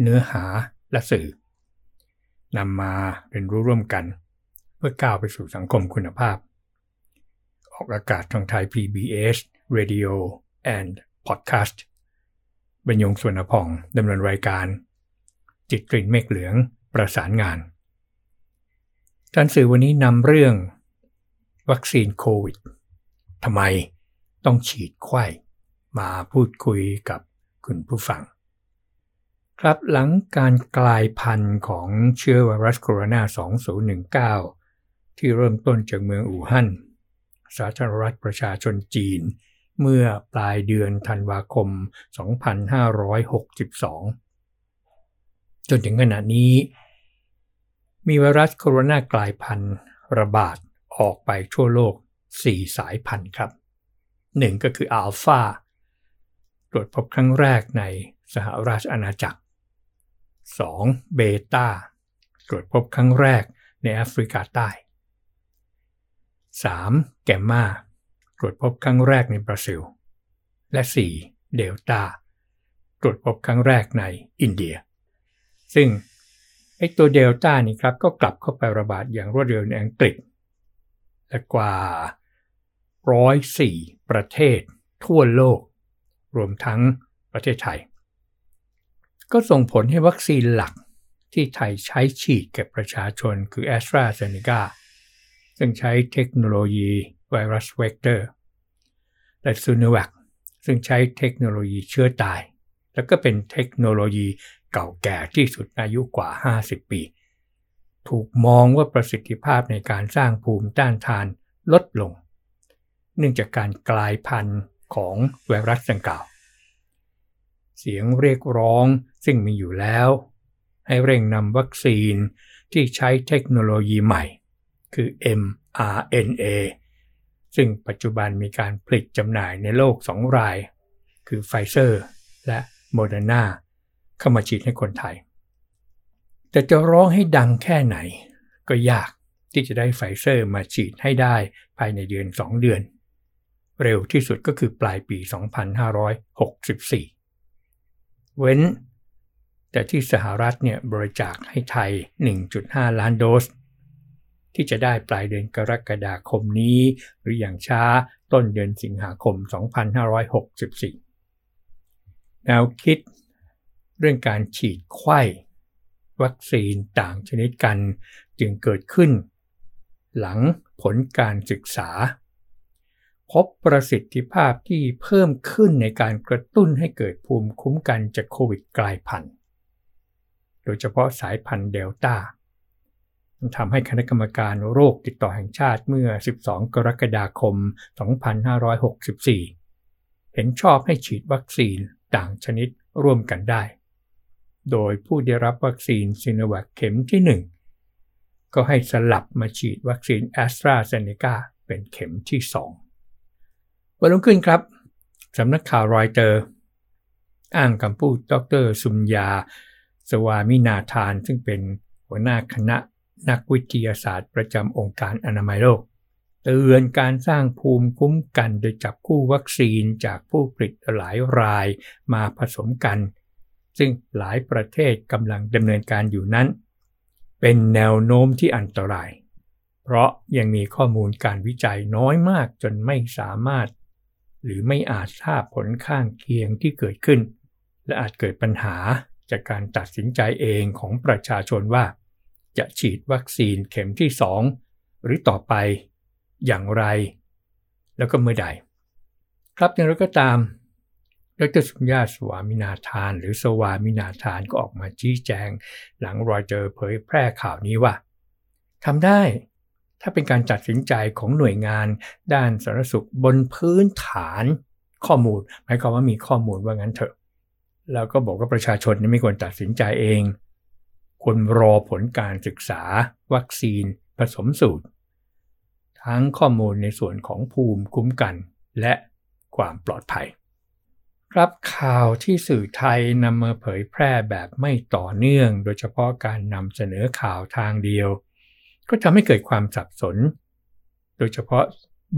เนื้อหาและสื่อนำมาเรียนรู้ร่วมกัน เพื่อก้าวไปสู่สังคมคุณภาพ ออกอากาศทางไทย PBS Radio and Podcast บรรยงสวนพองดำเนินรายการ จิตกลิ่นเมฆเหลืองประสานงานท่านสื่อวันนี้นำเรื่อง วัคซีนโควิดทำไมต้องฉีดไข้มาพูดคุยกับคุณผู้ฟัง ครับหลังการกลายพันธุ์ของเชื้อไวรัสโคโรนา 2019 ที่เริ่มต้นจากเมืองอู่ฮั่นสาธารณรัฐประชาชนจีน เมื่อปลายเดือนธันวาคม 2562 จนถึงขณะนี้ มีไวรัสโคโรนากลายพันธุ์ระบาดออกไปทั่วโลก 4 สายพันธุ์ครับ 1 ก็คืออัลฟาตรวจพบครั้งแรกในสหราชอาณาจักร 2. เบต้าตรวจพบครั้งแรกในแอฟริกาใต้ 3. แกมมาตรวจพบครั้งแรกในบราซิล และ 4. เดลต้าตรวจพบครั้งแรกในอินเดีย ซึ่งไอตัวเดลต้านี่ครับก็กลับเข้าไประบาดอย่างรวดเร็วในอังกฤษ และกว่า 104 ประเทศทั่วโลก รวมทั้งประเทศไทย ก็ส่งผลให้วัคซีนหลักที่ไทยใช้ฉีดแก่ประชาชนคือ แอสตราเซ เนกา ซึ่งใช้เทคโนโลยีไวรัสเวกเตอร์ และซูน o v a c ซึ่งใช้เทคโนโลยีเชื้อตาย แล้วก็เป็นเทคโนโลยีเก่าแก่ที่สุดอายุกว่า 50 ปี ถูกมองว่าประสิทธิภาพในการสร้างภูมิต้านทานลดลง เนื่องจากการกลายพันธุ์ของไวรัสดังกล่าว เสียงเรียกร้องซึ่งมีอยู่แล้ว ให้เร่งนำวัคซีนที่ใช้เทคโนโลยีใหม่ คือ mRNA ซึ่งปัจจุบันมีการผลิตจำหน่ายในโลกสองราย คือไฟเซอร์และโมเดอร์นาเข้ามาฉีดให้คนไทย แต่จะร้องให้ดังแค่ไหน ก็ยากที่จะได้ไฟเซอร์มาฉีดให้ได้ภายในเดือน 2 เดือน เร็วที่สุดก็คือปลายปี 2564 เว้น แต่ที่สหรัฐเนี่ยบริจาคให้ไทย 1.5 ล้านโดส ที่จะได้ปลายเดือนกรกฎาคมนี้ หรืออย่างช้าต้นเดือนสิงหาคม 2564 แนวคิดเรื่องการฉีดไข้วัคซีนต่างชนิดกันจึงเกิดขึ้น หลังผลการศึกษา พบประสิทธิภาพที่เพิ่มขึ้นในการกระตุ้นให้เกิดภูมิคุ้มกันจากโควิดกลายพันธุ์ โดยเฉพาะสายพันธุ์เดลต้าทำให้คณะกรรมการโรคติดต่อแห่งชาติเมื่อ 12 กรกฎาคม 2564 เห็นชอบให้ฉีดวัคซีนต่างชนิดร่วมกันได้ โดยผู้ได้รับวัคซีนซิโนแวคเข็มที่ 1 ก็ให้สลับมาฉีดวัคซีนแอสตราเซเนกาเป็นเข็มที่ 2 วันรุ่งขึ้นครับสำนักข่าวรอยเตอร์ อ้างคำพูดดรสุมยา สวามินาทาน ซึ่งเป็นหัวหน้าคณะนักวิทยาศาสตร์ประจำองค์การอนามัยโลก เตือนการสร้างภูมิคุ้มกันโดยจับคู่วัคซีนจากผู้ผลิตหลายรายมาผสมกัน ซึ่งหลายประเทศกำลังดำเนินการอยู่นั้น เป็นแนวโน้มที่อันตราย เพราะยังมีข้อมูลการวิจัยน้อยมากจนไม่สามารถ หรือไม่อาจทราบผลข้างเคียงที่เกิดขึ้น และอาจเกิดปัญหาจากการตัดสินใจเองของประชาชนว่า จะฉีดวัคซีนเข็มที่ 2 หรือต่อไปอย่างไร แล้วก็เมื่อใด ครับอย่างไรก็ตามดรสุญญาสวามินาทาน หรือสวามินาทานก็ออกมาชี้แจง หลังรอยเจอเผยแพร่ข่าวนี้ว่าทำได้ ถ้าเป็นการตัดสินใจของหน่วยงาน ด้านสาธารณสุขบนพื้นฐานข้อมูล หมายความว่ามีข้อมูลว่างั้นเถอะ แล้วก็บอกว่าประชาชนไม่ควรตัดสินใจเอง ควรรอผลการศึกษา วัคซีน ผสมสูตร ทั้งข้อมูลในส่วนของภูมิคุ้มกัน และความปลอดภัยรับข่าวที่สื่อไทยนำมาเผยแพร่แบบไม่ต่อเนื่อง โดยเฉพาะการนำเสนอข่าวทางเดียว ก็ทำให้เกิดความสับสน โดยเฉพาะ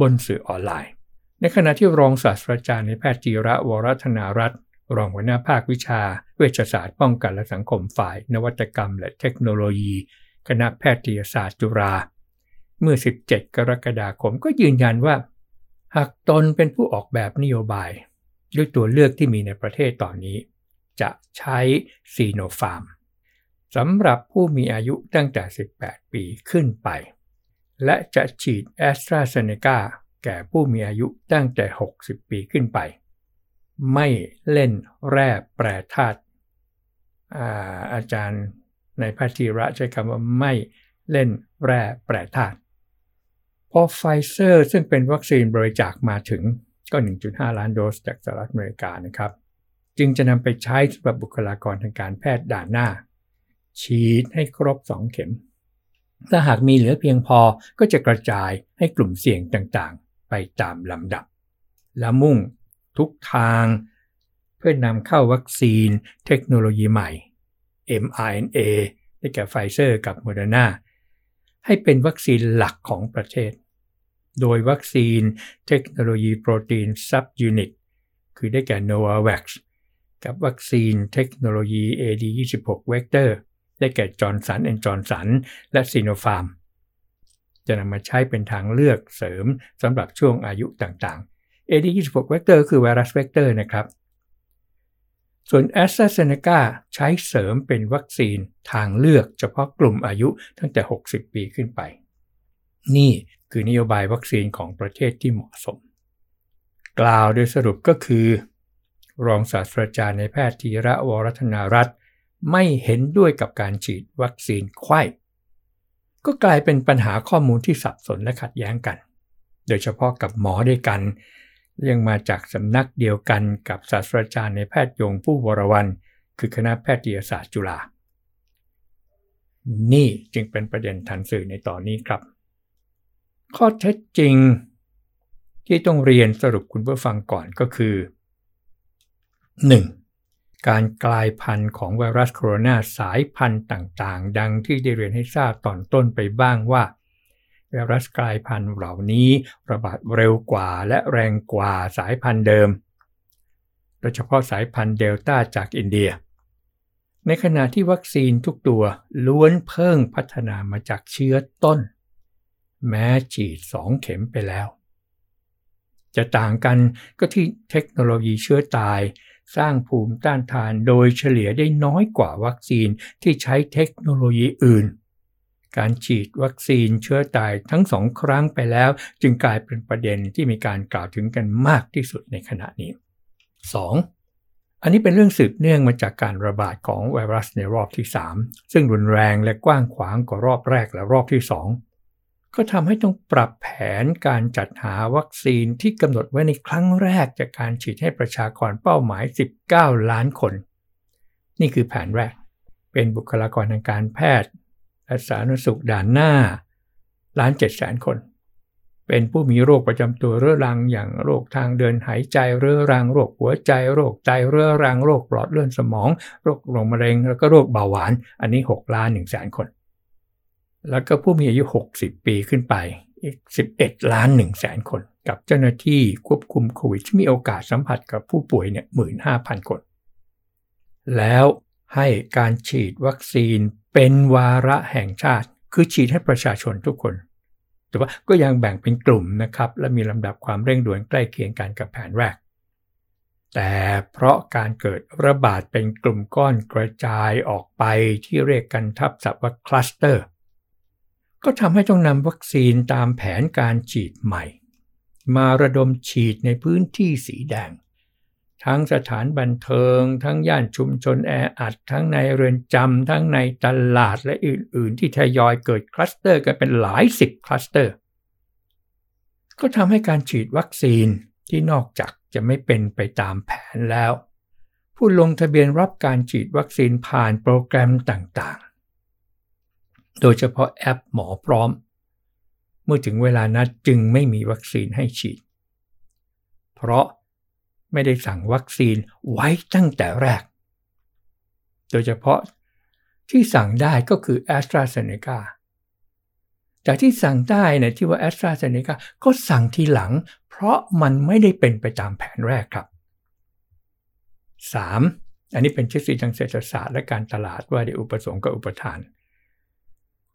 บนสื่อออนไลน์ ในขณะที่รองศาสตราจารย์ในแพทย์จีระวรธนารัตน์รองหัวหน้าภาควิชา เวชศาสตร์ป้องกันและสังคมฝ่าย นวัตกรรม และเทคโนโลยี คณะแพทยศาสตร์จุฬาเมื่อ 17 กรกฎาคมก็ยืนยันว่า หากตนเป็นผู้ออกแบบนโยบาย ด้วยตัวเลือกที่มีในประเทศตอนนี้ จะใช้ซีโนฟาร์ม สำหรับผู้มีอายุตั้งแต่ 18 ปีขึ้นไป และจะฉีดแอสตราเซเนกาแก่ผู้มีอายุตั้งแต่ 60 ปีขึ้นไป ไม่เล่นแร่แปรธาตุอาอาจารย์นายแพทย์ธีระใช้คำว่าไม่เล่นแร่แปรธาตุพอไฟเซอร์ซึ่งเป็นวัคซีนบริจาคมาถึงก็ 1.5 ล้านโดสจากสหรัฐอเมริกานะครับ จึงจะนำไปใช้สำหรับบุคลากรทางการแพทย์ด่านหน้า ฉีดให้ครบ 2 เข็ม ถ้าหากมีเหลือเพียงพอก็จะกระจายให้กลุ่มเสี่ยงต่างๆ ไปตามลำดับ และมุ่งทุกทาง เพื่อนำเข้าวัคซีนเทคโนโลยีใหม่ mRNA ได้แก่ไฟเซอร์กับโมเดอร์นาให้เป็นวัคซีนหลักของประเทศ โดยวัคซีนเทคโนโลยีโปรตีนซับยูนิตคือได้แก่ Novavax กับวัคซีนเทคโนโลยี AD26 Vector ได้แก่จอห์นสันแอนด์จอห์นสันและซีโนฟาร์มจะนำมาใช้เป็นทางเลือกเสริมสำหรับช่วงอายุต่างๆ AD26 vector คือไวรัสเวกเตอร์นะครับ ส่วน แอสตราเซ เนกา ใช้เสริมเป็นวัคซีนทางเลือกเฉพาะกลุ่มอายุตั้งแต่ 60 ปีขึ้นไป นี่คือนโยบายวัคซีนของประเทศที่เหมาะสม กล่าวโดยสรุปก็คือ รองศาสตราจารย์ในแพทย์ธีระวรัฒนารัตน์ ไม่เห็นด้วยกับการฉีดวัคซีนไข้ก็กลายเป็นปัญหาข้อมูลที่สับสนและขัดแย้งกัน โดยเฉพาะกับหมอด้วยกัน ยังมาจากสำนักเดียวกันกับศาสตราจารย์ในแพทย์ยงผู้วรวันคือคณะแพทยศาสตร์จุฬา นี่จึงเป็นประเด็นทันสื่อในตอนนี้ครับ ข้อเท็จจริงที่ต้องเรียนสรุปคุณผู้ฟังก่อนก็คือ 1. การกลายพันธุ์ของไวรัสโคโรนาสายพันธุ์ต่างๆ ดังที่ได้เรียนให้ทราบตอนต้นไปบ้างว่า ไวรัสกลายพันธุ์เหล่านี้ระบาดเร็วกว่าและแรงกว่าสายพันธุ์เดิม โดยเฉพาะสายพันธุ์เดลต้าจากอินเดีย ในขณะที่วัคซีนทุกตัวล้วนเพิ่งพัฒนามาจากเชื้อต้น แม้ฉีดสองเข็มไปแล้ว จะต่างกันก็ที่เทคโนโลยีเชื้อตาย สร้างภูมิต้านทานโดยเฉลี่ยได้น้อยกว่าวัคซีนที่ใช้เทคโนโลยีอื่น การฉีดวัคซีนเชื้อตายทั้งสองครั้งไปแล้ว จึงกลายเป็นประเด็นที่มีการกล่าวถึงกันมากที่สุดในขณะนี้ 2. อันนี้เป็นเรื่องสืบเนื่องมาจากการระบาดของไวรัสในรอบที่ 3 ซึ่งรุนแรงและกว้างขวางกว่ารอบแรกและรอบที่2 ก็ทำให้ต้องปรับแผนการจัดหาวัคซีนที่กำหนดไว้ในครั้งแรกจากการฉีดให้ประชากรเป้าหมาย 19 ล้านคน นี่คือแผนแรก เป็นบุคลากรทางการแพทย์และสาธารณสุขด่านหน้าล้านเจ็ดแสนคน เป็นผู้มีโรคประจำตัวเรื้อรังอย่างโรคทางเดินหายใจเรื้อรังโรคหัวใจโรคไตเรื้อรังโรคปลอดเลือดสมอง โรคลงมะเร็งแล้วก็โรคเบาหวาน อันนี้ 6 ล้าน1แสนคน แล้วก็ผู้มีอายุ 60 ปีขึ้นไปอีก 11 ล้าน1แสนคน กับเจ้าหน้าที่ควบคุมโควิดที่มีโอกาสสัมผัสกับผู้ป่วยเนี่ย15,000 คน แล้วให้การฉีดวัคซีนเป็นวาระแห่งชาติ คือฉีดให้ประชาชนทุกคน แต่ว่าก็ยังแบ่งเป็นกลุ่มนะครับ และมีลำดับความเร่งด่วนใกล้เคียงกันกับแผนแรก แต่เพราะการเกิดระบาดเป็นกลุ่มก้อนกระจายออกไปที่เรียกกันทับศัพท์ว่าคลัสเตอร์ ก็ทำให้ต้องนำวัคซีนตามแผนการฉีดใหม่ มาระดมฉีดในพื้นที่สีแดง ทั้งสถานบันเทิง ทั้งย่านชุมชนแออัด ทั้งในเรือนจำทั้งในตลาดและอื่น ๆ ที่ทยอยเกิดคลัสเตอร์กันเป็นหลายสิบคลัสเตอร์ ก็ทำให้การฉีดวัคซีนที่นอกจากจะไม่เป็นไปตามแผนแล้ว ผู้ลงทะเบียนรับการฉีดวัคซีนผ่านโปรแกรมต่างๆ โดยเฉพาะแอปหมอพร้อม เมื่อถึงเวลานัดจึงไม่มีวัคซีนให้ฉีด เพราะไม่ได้สั่งวัคซีนไว้ตั้งแต่แรก โดยเฉพาะที่สั่งได้ก็คือ a s t r a z เซ e c a แต่ที่สั่งได้เนี่ยที่ว่า a s t r a z เซ e c a ก็สั่งทีหลัง เพราะมันไม่ได้เป็นไปตามแผนแรกครับ 3. อันนี้เป็นทฤษฎีทางเศรษฐศาสตร์และการตลาดว่าด้อุปสงค์กับอุปทาน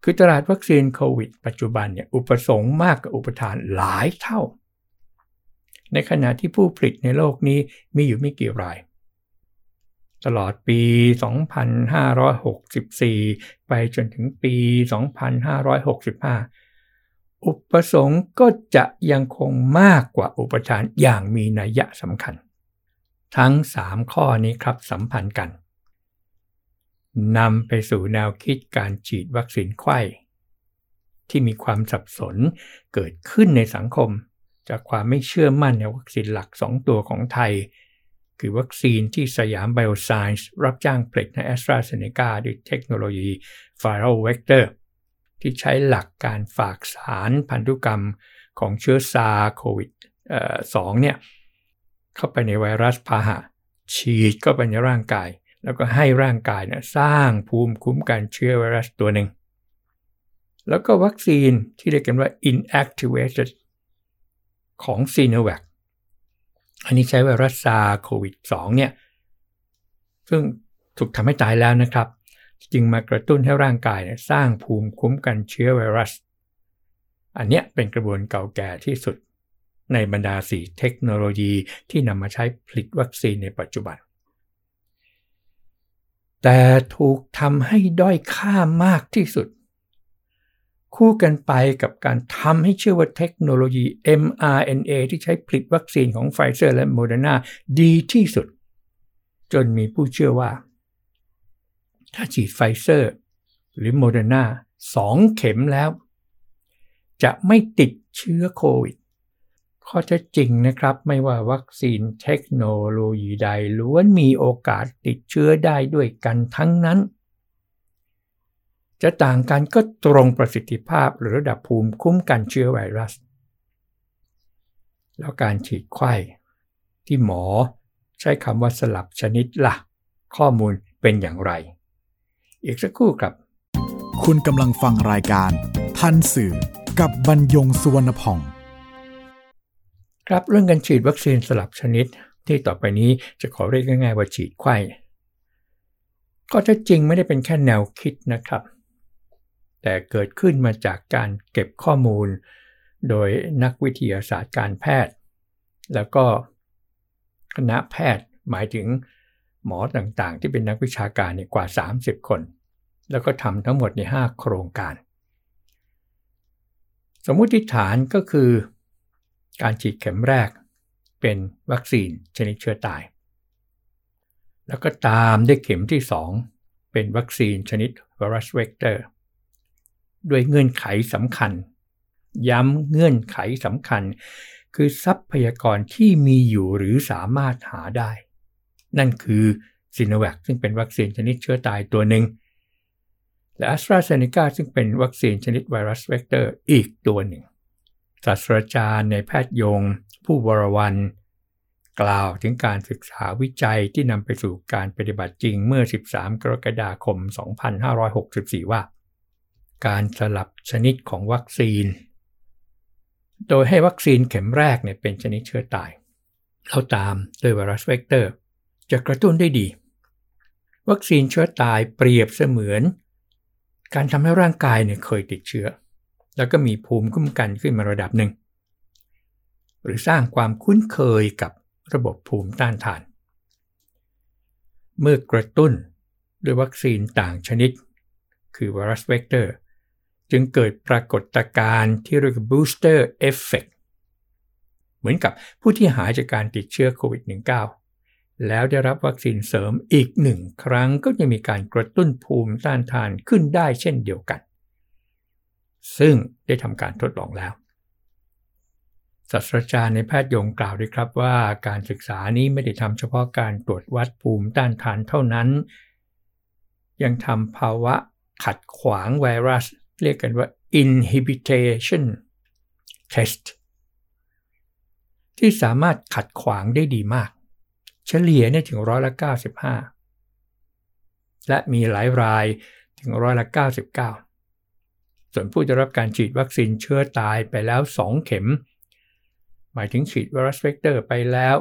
คือตลาดวัคซีนโควิด ปัจจุบันเนี่ยอุปสงค์มากกว่าอุปทานหลายเท่า ในขณะที่ผู้ผลิตในโลกนี้มีอยู่ไม่กี่ราย ตลอดปี 2564 ไปจนถึงปี 2565อุปสงค์ก็จะยังคงมากกว่าอุปทานอย่างมีนัยสำคัญ ทั้ง 3 ข้อนี้ครับสัมพันธ์กัน นำไปสู่แนวคิดการฉีดวัคซีนไข้ที่มีความสับสนเกิดขึ้นในสังคม จากความไม่เชื่อมั่นในวัคซีนหลัก 2 ตัวของไทย คือวัคซีนที่สยามไบโอไซน์รับจ้างผลิตให้แอสตราเซเนกาด้วยเทคโนโลยี viral vector ที่ใช้หลักการฝากสารพันธุกรรมของเชื้อซาร์สโควิด2เนี่ยเข้าไปในไวรัสพาหะฉีดเข้าไปในร่างกาย แล้วก็ให้ร่างกายเนี่ยสร้างภูมิคุ้มกันเชื้อไวรัสตัวหนึ่ง แล้วก็วัคซีนที่เรียกกันว่า inactivated ของ s i n o v a c อันนี้ใช้ไวรัสซาโควิด2เนี่ย ซึ่งถูกทำให้ตายแล้วนะครับ จึงมากระตุ้นให้ร่างกายเนี่ยสร้างภูมิคุ้มกันเชื้อไวรัส อันเนี้ยเป็นกระบวนเก่าแก่ที่สุดในบรรดาสีเทคโนโลยีที่นำมาใช้ผลิตวัคซีนในปัจจุบัน แต่ถูกทำให้ด้อยค่ามากที่สุด คู่กันไปกับการทำให้เชื่อว่าเทคโนโลยี mRNA ที่ใช้ผลิตวัคซีนของไฟเซอร์และโมเดอร์นาดีที่สุด จนมีผู้เชื่อว่า ถ้าฉีดไฟเซอร์ หรือโมเดอร์นาสองเข็มแล้ว จะไม่ติดเชื้อโควิด ข้อเท็จจริงนะครับไม่ว่าวัคซีนเทคโนโลยีใดล้วนมีโอกาสติดเชื้อได้ด้วยกันทั้งนั้น จะต่างกันก็ตรงประสิทธิภาพหรือระดับภูมิคุ้มกันเชื้อไวรัส แล้วการฉีดไข้ที่หมอใช้คำว่าสลับชนิดละ่ะ ข้อมูลเป็นอย่างไร อีกสักครู่ครับ คุณกำลังฟังรายการ ทันสื่อกับบรรยงสุวรรณพ่อง ครับเรื่องการฉีดวัคซีนสลับชนิดที่ต่อไปนี้จะขอเรียกง่ายๆว่าฉีดไข้ก็จะจริงไม่ได้เป็นแค่แนวคิดนะครับ แต่เกิดขึ้นมาจากการเก็บข้อมูล โดยนักวิทยาศาสตร์การแพทย์ แล้วก็คณะแพทย์หมายถึงหมอต่างๆ ที่เป็นนักวิชาการเนี่ยกว่า 30 คน แล้วก็ทำทั้งหมดใน 5 โครงการ สมมุติฐานก็คือ การฉีดเข็มแรกเป็นวัคซีนชนิดเชื้อตาย แล้วก็ตามด้วยเข็มที่ 2 เป็นวัคซีนชนิดไวรัสเวกเตอร์ด้วยเงื่อนไขสำคัญ ย้ำเงื่อนไขสำคัญ คือทรัพยากรที่มีอยู่หรือสามารถหาได้ นั่นคือซีโนแวคซึ่งเป็นวัคซีนชนิดเชื้อตายตัวหนึ่งและแอสตราเซเนกาซึ่งเป็นวัคซีนชนิดไวรัสเวกเตอร์อีกตัวหนึ่ง ศาสตราจารย์นายแพทย์ยง ภู่วรวรรณ กล่าวถึงการศึกษาวิจัยที่นำไปสู่การปฏิบัติจริงเมื่อ 13 กรกฎาคม 2564 ว่า การสลับชนิดของวัคซีน โดยให้วัคซีนเข็มแรกเนี่ยเป็นชนิดเชื้อตายแล้วตามด้วยไวรัสเวกเตอร์ จะกระตุ้นได้ดี วัคซีนเชื้อตายเปรียบเสมือน การทำให้ร่างกายเนี่ยเคยติดเชื้อ แล้วก็มีภูมิคุ้มกันขึ้นมาระดับหนึ่ง หรือสร้างความคุ้นเคยกับระบบภูมิต้านทาน เมื่อกระตุ้นด้วยวัคซีนต่างชนิด คือไวรัสเวกเตอร์ จึงเกิดปรากฏการณ์ที่เรียกว่า booster effect เหมือนกับผู้ที่หายจากการติดเชื้อโควิด -19 แล้วได้รับวัคซีนเสริมอีกหนึ่งครั้งก็จะมีการกระตุ้นภูมิต้านทานขึ้นได้เช่นเดียวกัน ซึ่งได้ทำการทดลองแล้วศาสตราจารย์ในแพทย์ยงกล่าวด้วยครับว่าการศึกษานี้ไม่ได้ทำเฉพาะการตรวจวัดภูมิต้านทานเท่านั้น ยังทำภาวะขัดขวางไวรัส เรียกกันว่า inhibition test ที่สามารถขัดขวางได้ดีมาก เฉลี่ยเนี่ยถึงร้อยละ95 และมีหลายรายถึงร้อยละ 99 ส่วนผู้ได้รับการฉีดวัคซีนเชื้อตายไปแล้ว 2 เข็ม หมายถึงฉีดไวรัสเวกเตอร์ไปแล้ว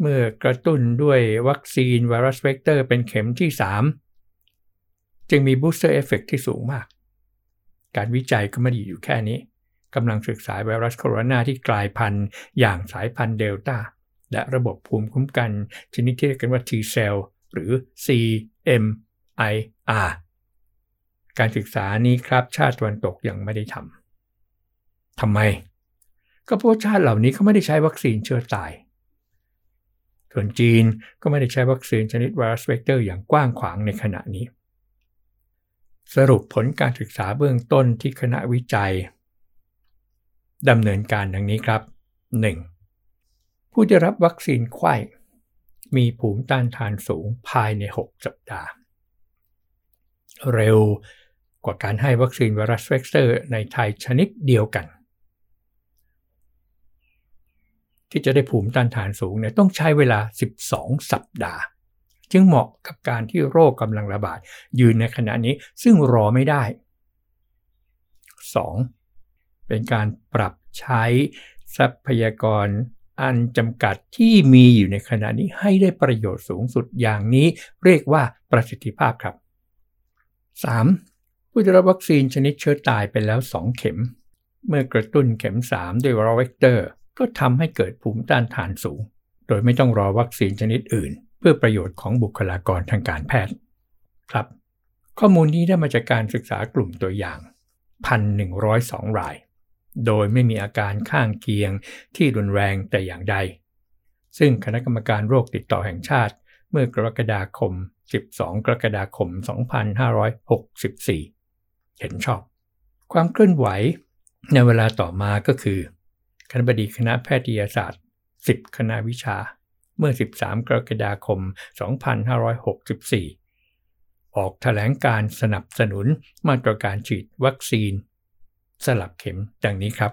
เมื่อกระตุ้นด้วยวัคซีนไวรัสเวกเตอร์เป็นเข็มที่ 3 จึงมี booster effect ที่สูงมาก การวิจัยก็ไม่ได้อยู่แค่นี้กำลังศึกษาไวรัสโคโรนาที่กลายพันธุ์อย่างสายพันธุ์เดลต้าและระบบภูมิคุ้มกันชนิดที่เรียกกันว่า T cell หรือ CMIR การศึกษานี้ครับ ชาติตะวันตกยังไม่ได้ทำทำไม ก็เพราะชาติเหล่านี้เขาไม่ได้ใช้วัคซีนเชื้อตาย ส่วนจีนก็ไม่ได้ใช้วัคซีนชนิดไวรัสเวกเตอร์อย่างกว้างขวางในขณะนี้ สรุปผลการศึกษาเบื้องต้นที่คณะวิจัยดำเนินการดังนี้ครับ 1. ผู้ได้รับวัคซีนไขว้มีภูมิต้านทานสูงภายใน 6 สัปดาห์ เร็ว กว่าการให้วัคซีนไวรัสเวกเตอร์ในไทยชนิดเดียวกัน ที่จะได้ภูมิต้านทานสูงเนี่ยต้องใช้เวลา 12 สัปดาห์ จึงเหมาะกับการที่โรคกำลังระบาด ยืนในขณะนี้ซึ่งรอไม่ได้ 2. เป็นการปรับใช้ทรัพยากรอันจำกัดที่มีอยู่ในขณะนี้ให้ได้ประโยชน์สูงสุดอย่างนี้เรียกว่าประสิทธิภาพครับ 3. ผู้ได้รับวัคซีนชนิดเชื้อตายไปแล้ว 2 เข็ม เมื่อกระตุ้นเข็ม 3 ด้วยวรเวกเตอร์ ก็ทำให้เกิดภูมิต้านทานสูง โดยไม่ต้องรอวัคซีนชนิดอื่น เพื่อประโยชน์ของบุคลากรทางการแพทย์ ครับ ข้อมูลนี้ได้มาจากการศึกษากลุ่มตัวอย่าง 1,102 ราย โดยไม่มีอาการข้างเคียงที่รุนแรงแต่อย่างใด ซึ่งคณะกรรมการโรคติดต่อแห่งชาติ เมื่อกรกฎาคม 12 กรกฎาคม 2564 เห็นชอบ ความเคลื่อนไหวในเวลาต่อมาก็คือ คณะบดีคณะแพทยศาสตร์ 10 คณะวิชา เมื่อ 13 กรกฎาคม 2564 ออกถแถลงการสนับสนุนมาตรการฉีดวัคซีน สลับเข็มดังนี้ครับ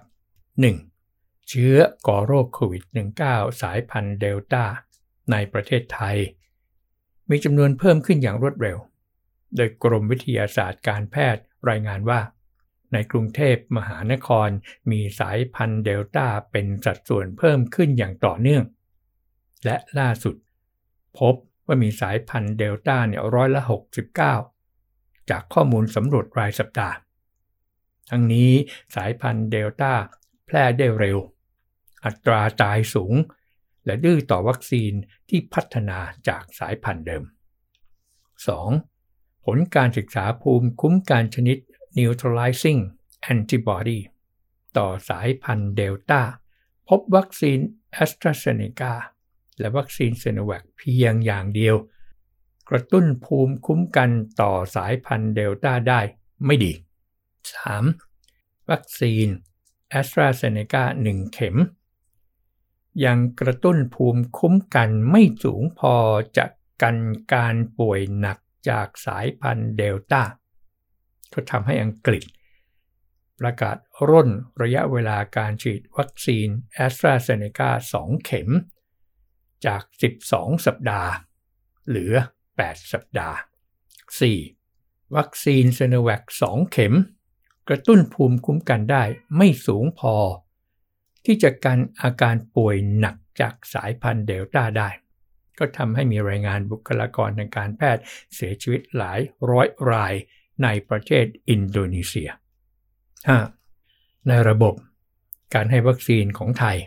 1. เชื้อก่อโรคโควิด -19 สายพันธุ์เดลต้าในประเทศไทย มีจำนวนเพิ่มขึ้นอย่างรวดเร็ว โดยกรมวิทยาศาสตร์การแพทย์ รายงานว่า ในกรุงเทพมหานครมีสายพันธุ์เดลต้าเป็นสัดส่วนเพิ่มขึ้นอย่างต่อเนื่อง และล่าสุด พบว่ามีสายพันธุ์เดลต้าเนี่ยร้อยละ 69 จากข้อมูลสำรวจรายสัปดาห์ ทั้งนี้สายพันธุ์เดลต้าแพร่ได้เร็ว อัตราตายสูง และดื้อต่อวัคซีนที่พัฒนาจากสายพันธุ์เดิม 2. ผลการศึกษาภูมิคุ้มกันชนิด neutralizing antibody ต่อสายพันธุ์เดลต้า พบวัคซีนแอสตราเซเนกาและวัคซีนซิโนแวคเพียงอย่างเดียว กระตุ้นภูมิคุ้มกันต่อสายพันธุ์เดลต้าได้ไม่ดี 3. วัคซีนแอสตราเซเนกา1เข็ม ยังกระตุ้นภูมิคุ้มกันไม่สูงพอจะกันการป่วยหนัก จากสายพันธุ์เดลต้าก็ทำให้อังกฤษ ประกาศร่นระยะเวลาการฉีดวัคซีนแอสตราเซเนกา2 เข็ม จาก 12 สัปดาห์ เหลือ 8 สัปดาห์ 4. วัคซีนซิโนแวค2 เข็ม กระตุ้นภูมิคุ้มกันได้ไม่สูงพอ ที่จะกันอาการป่วยหนักจากสายพันธุ์เดลต้าได้ ก็ทำให้มีรายงานบุคลากรทางการแพทย์เสียชีวิตหลายร้อยรายในประเทศอินโดนีเซีย 5. ในระบบการให้วัคซีนของไทย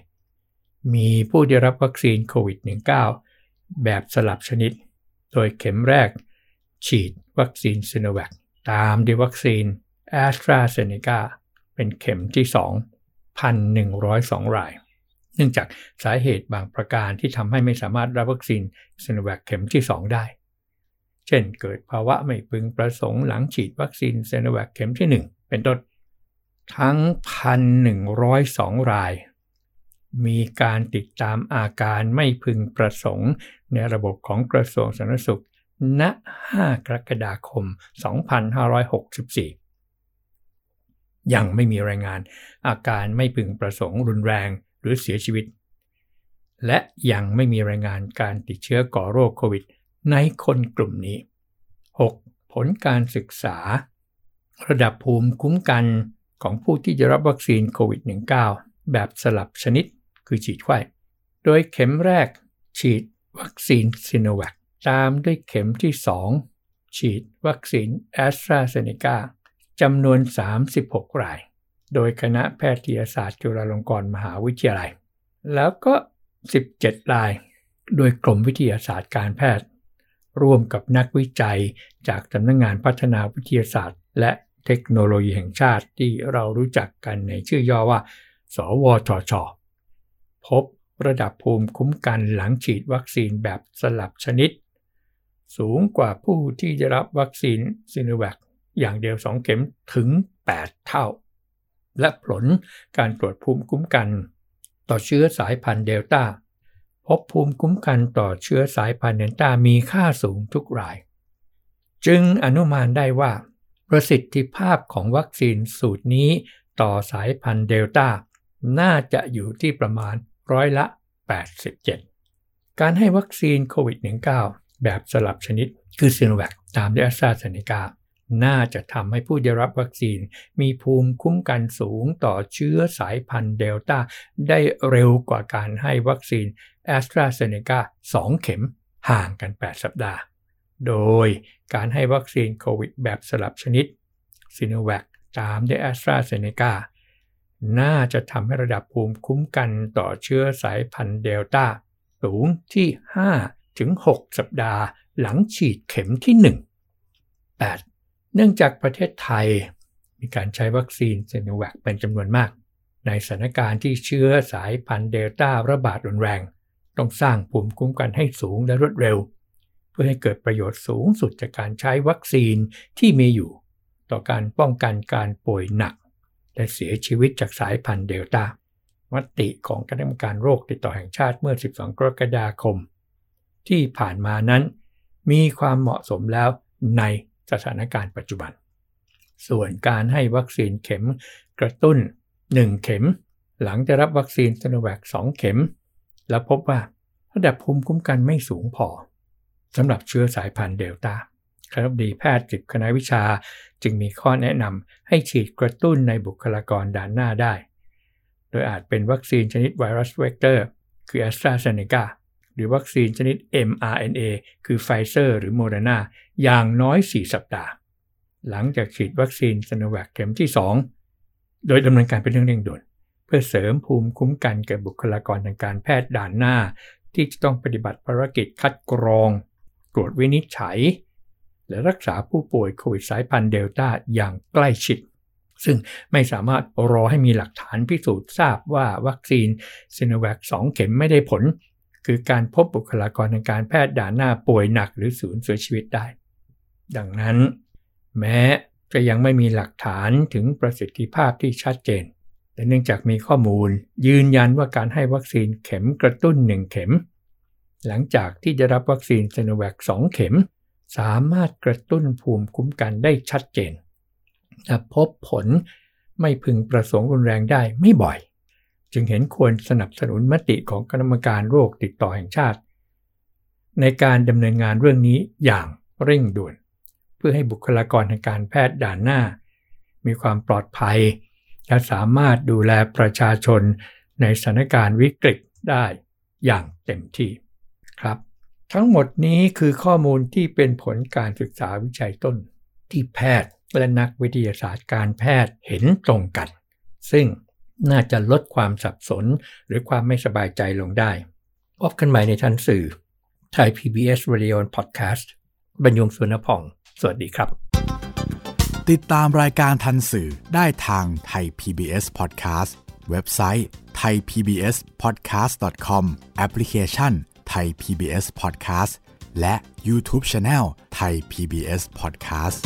มีผู้ได้รับวัคซีนโควิด -19 แบบสลับชนิด โดยเข็มแรก ฉีดวัคซีนซิโนแวคตามด้วยวัคซีนแอสตราเซเนกาเป็นเข็มที่ 2 1,102 ราย เนื่องจากสาเหตุบางประการที่ทำให้ไม่สามารถรับวัคซีนซิโนแวคเข็มที่ 2 ได้ เช่นเกิดภาวะไม่พึงประสงค์หลังฉีดวัคซีนซิโนแวคเข็มที่ 1 เป็นต้น ทั้ง 1,102 ราย มีการติดตามอาการไม่พึงประสงค์ในระบบของกระทรวงสาธารณสุข ณ 5 กรกฎาคม 2564 ยังไม่มีรายงานอาการไม่พึงประสงค์รุนแรง รือเสียชีวิต และยังไม่มีรายงานการติดเชื้อก่อโรคโควิด ในคนกลุ่มนี้ 6. ผลการศึกษา ระดับภูมิคุ้มกันของผู้ที่จะรับวัคซีนโควิด -19 แบบสลับชนิดคือฉีดไขว้โดยเข็มแรกฉีดวัคซีนซิโนแวคตามด้วยเข็มที่ 2 ฉีดวัคซีนแอสตราเซเนกาจำนวน 36 ราย โดยคณะแพทยศาสตร์จุฬาลงกรณ์มหาวิทยาลัย แล้วก็ 17 ราย โดยกรมวิทยาศาสตร์การแพทย์ ร่วมกับนักวิจัยจากสำนักงงานพัฒนาวิทยาศาสตร์ และเทคโนโลยีแห่งชาติที่เรารู้จักกันในชื่อย่อว่า สวทช พบระดับภูมิคุ้มกันหลังฉีดวัคซีนแบบสลับชนิด สูงกว่าผู้ที่ได้รับวัคซีนซิโนแวคอย่างเดียว 2 เข็มถึง 8 เท่า และผลการตรวจภูมิคุ้มกัน ต่อเชื้อสายพันธุ์เดลต้าพบภูมิคุ้มกันต่อเชื้อสายพันธุ์เดลต้ามีค่าสูงทุกราย จึงอนุมานได้ว่า ประสิทธิภาพของวัคซีนสูตรนี้ต่อสายพันธุ์เดลต้าน่าจะอยู่ที่ประมาณร้อยละ 87 การให้วัคซีนโควิด -19 แบบสลับชนิดคือซิโนแวคตามด้วยแอสตราเซเนกา น่าจะทำให้ผู้ได้รับวัคซีน มีภูมิคุ้มกันสูงต่อเชื้อสายพันธุ์เดลต้าได้เร็วกว่าการให้วัคซีนแอสตราเซเนกา2เข็มห่างกัน 8 สัปดาห์ โดยการให้วัคซีนโควิดแบบสลับชนิดซิโนแวคตามด้วยแอสตราเซเนกาน่าจะทำให้ระดับภูมิคุ้มกันต่อเชื้อสายพันธุ์เดลต้าสูงที่ 5 ถึง 6 สัปดาห์หลังฉีดเข็มที่ 1 8. เนื่องจากประเทศไทยมีการใช้วัคซีนซิโนแวคเป็นจำนวนมาก ในสถานการณ์ที่เชื้อสายพันธุ์เดลต้าระบาดรุนแรง ต้องสร้างภูมิคุ้มกันให้สูงและรวดเร็ว เพื่อให้เกิดประโยชน์สูงสุดจากการใช้วัคซีนที่มีอยู่ ต่อการป้องกันการป่วยหนัก และเสียชีวิตจากสายพันธุ์เดลต้ามติของคณะกรรมการโรคติดต่อแห่งชาติเมื่อ 12 กรกฎาคม ที่ผ่านมานั้น มีความเหมาะสมแล้วใน สถานการณ์ปัจจุบัน ส่วนการให้วัคซีนเข็มกระตุ้น 1 เข็ม หลังได้รับวัคซีนซิโนแวค2เข็ม แล้วพบว่าระดับภูมิคุ้มกันไม่สูงพอสำหรับเชื้อสายพันธุ์เดลต้าคณบดีแพทย์สิบคณะวิชา จึงมีข้อแนะนำให้ฉีดกระตุ้นในบุคลากรด่านหน้าได้ โดยอาจเป็นวัคซีนชนิดไวรัสเวกเตอร์ คือ แอสตราเซ เนกา หรือวัคซีนชนิด mRNA คือไฟเซอร์หรือโมเดอร์นาอย่างน้อย 4 สัปดาห์ หลังจากฉีดวัคซีนซิโนแวคเข็มที่ 2 โดยดำเนินการเป็นเรื่องเร่งด่วน เพื่อเสริมภูมิคุ้มกันแก่บุคลากรทางการแพทย์ด่านหน้า ที่จะต้องปฏิบัติภารกิจคัดกรอง ตรวจวินิจฉัย และรักษาผู้ป่วยโควิดสายพันธุ์เดลต้าอย่างใกล้ชิดซึ่งไม่สามารถรอให้มีหลักฐานพิสูจน์ทราบว่าวัคซีนซิโนแวค2เข็มไม่ได้ผล คือการพบบุคลากรทางการแพทย์ด่านหน้าป่วยหนักหรือสูญเสียชีวิตได้ ดังนั้น แม้จะยังไม่มีหลักฐานถึงประสิทธิภาพที่ชัดเจน แต่เนื่องจากมีข้อมูล ยืนยันว่าการให้วัคซีนเข็มกระตุ้น 1 เข็ม หลังจากที่จะรับวัคซีนเซโนแวค2เข็ม สามารถกระตุ้นภูมิคุ้มกันได้ชัดเจนและพบผลไม่พึงประสงค์รุนแรงได้ไม่บ่อย จึงเห็นควรสนับสนุนมติของคณะกรรมการโรคติดต่อแห่งชาติ ในการดำเนินงานเรื่องนี้อย่างเร่งด่วน เพื่อให้บุคลากรทางการแพทย์ด่านหน้า มีความปลอดภัย และสามารถดูแลประชาชนในสถานการณ์วิกฤตได้อย่างเต็มที่ครับทั้งหมดนี้คือข้อมูลที่เป็นผลการศึกษาวิจัยต้นที่แพทย์และนักวิทยาศาสตร์การแพทย์เห็นตรงกัน ซึ่ง น่าจะลดความสับสนหรือความไม่สบายใจลงได้ พบกันใหม่ในทันสื่อไทย PBS Radio Podcast บรรยงสุนพอง สวัสดีครับ ติดตามรายการทันสื่อได้ทางไทย PBS Podcast เว็บไซต์ thaipbspodcast.com แอปพลิเคชันไทย PBS Podcast และ YouTube Channel ไทย PBS Podcast